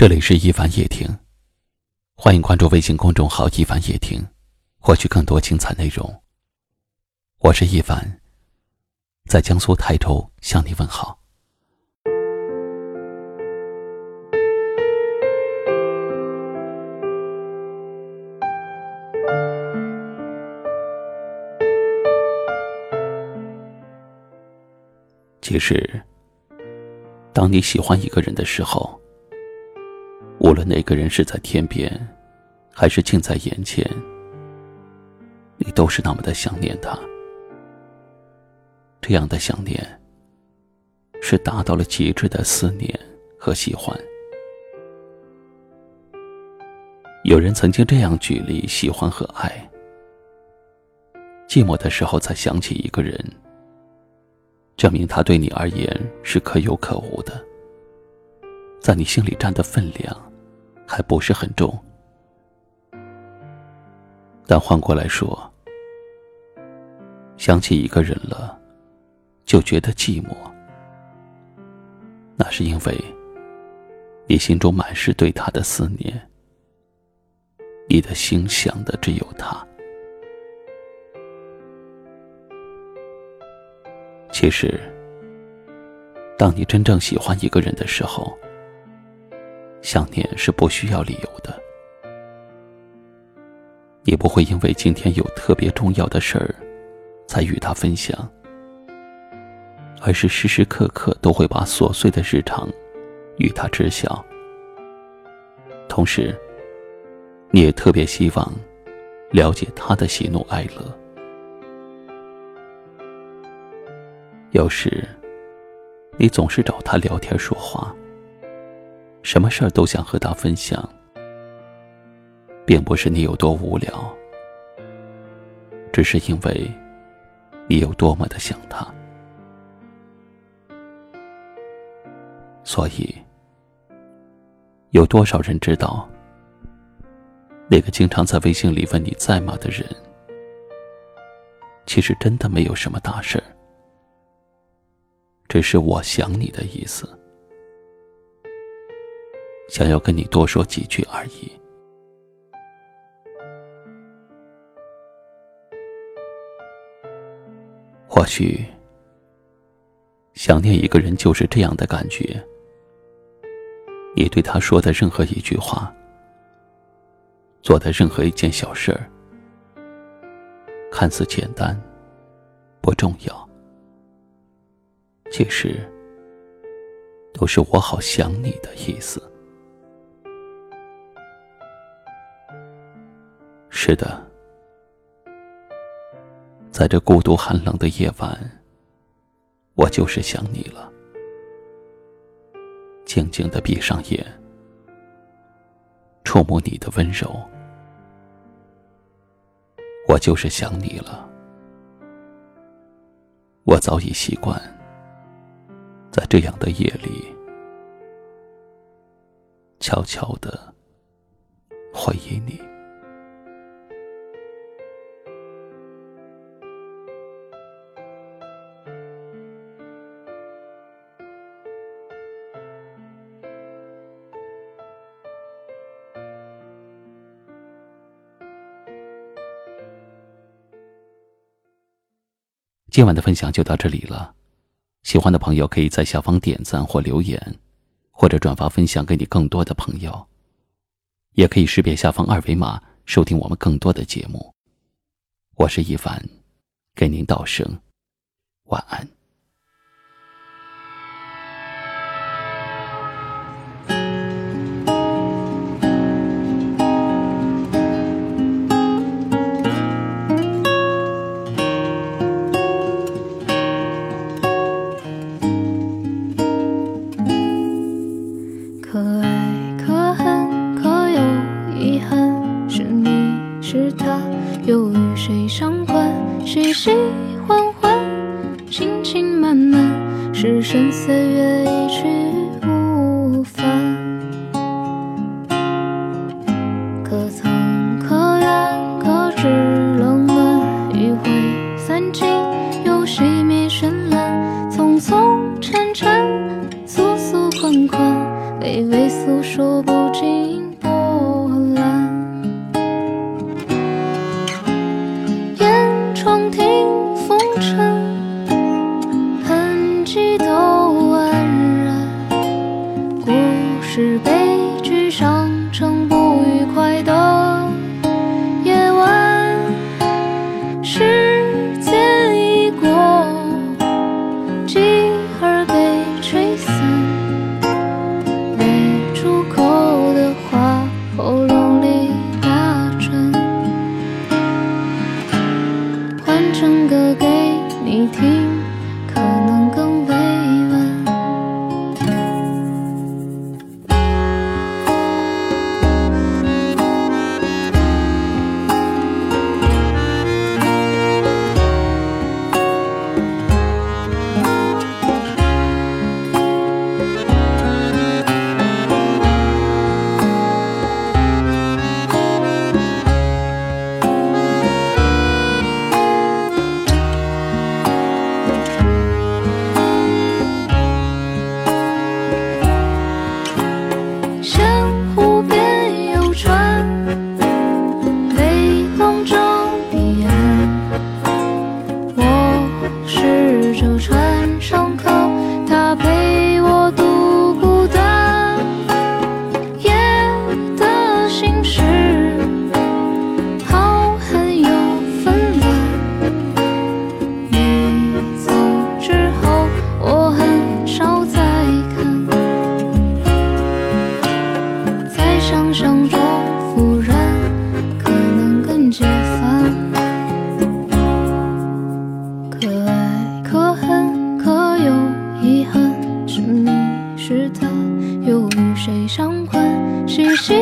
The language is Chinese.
这里是一凡夜听，欢迎关注微信公众号“一凡夜听”，获取更多精彩内容。我是一凡，在江苏泰州向你问好。其实，当你喜欢一个人的时候，无论那个人是在天边，还是近在眼前，你都是那么的想念他。这样的想念，是达到了极致的思念和喜欢。有人曾经这样举例喜欢和爱：寂寞的时候才想起一个人，证明他对你而言是可有可无的，在你心里占的分量。还不是很重，但换过来说，想起一个人了，就觉得寂寞，那是因为你心中满是对他的思念，你的心想的只有他。其实，当你真正喜欢一个人的时候，想念是不需要理由的，你不会因为今天有特别重要的事儿，才与他分享，而是时时刻刻都会把琐碎的日常与他知晓。同时，你也特别希望了解他的喜怒哀乐。有时，你总是找他聊天说话。什么事儿都想和他分享，并不是你有多无聊，只是因为你有多么的想他。所以，有多少人知道，那个经常在微信里问你在吗的人，其实真的没有什么大事儿，只是我想你的意思。想要跟你多说几句而已。或许，想念一个人就是这样的感觉。你对他说的任何一句话，做的任何一件小事儿，看似简单，不重要，其实都是我好想你的意思。是的，在这孤独寒冷的夜晚，我就是想你了。静静的闭上眼，触摸你的温柔，我就是想你了。我早已习惯，在这样的夜里，悄悄的回忆你。今晚的分享就到这里了，喜欢的朋友可以在下方点赞或留言，或者转发分享给你更多的朋友，也可以识别下方二维码收听我们更多的节目。我是一凡，给您道声晚安。又与谁相关？熙熙缓缓，轻轻慢慢，是深岁月一去。想象中复燃可能更解烦。可爱可恨可有遗憾是你是他又与谁相关细细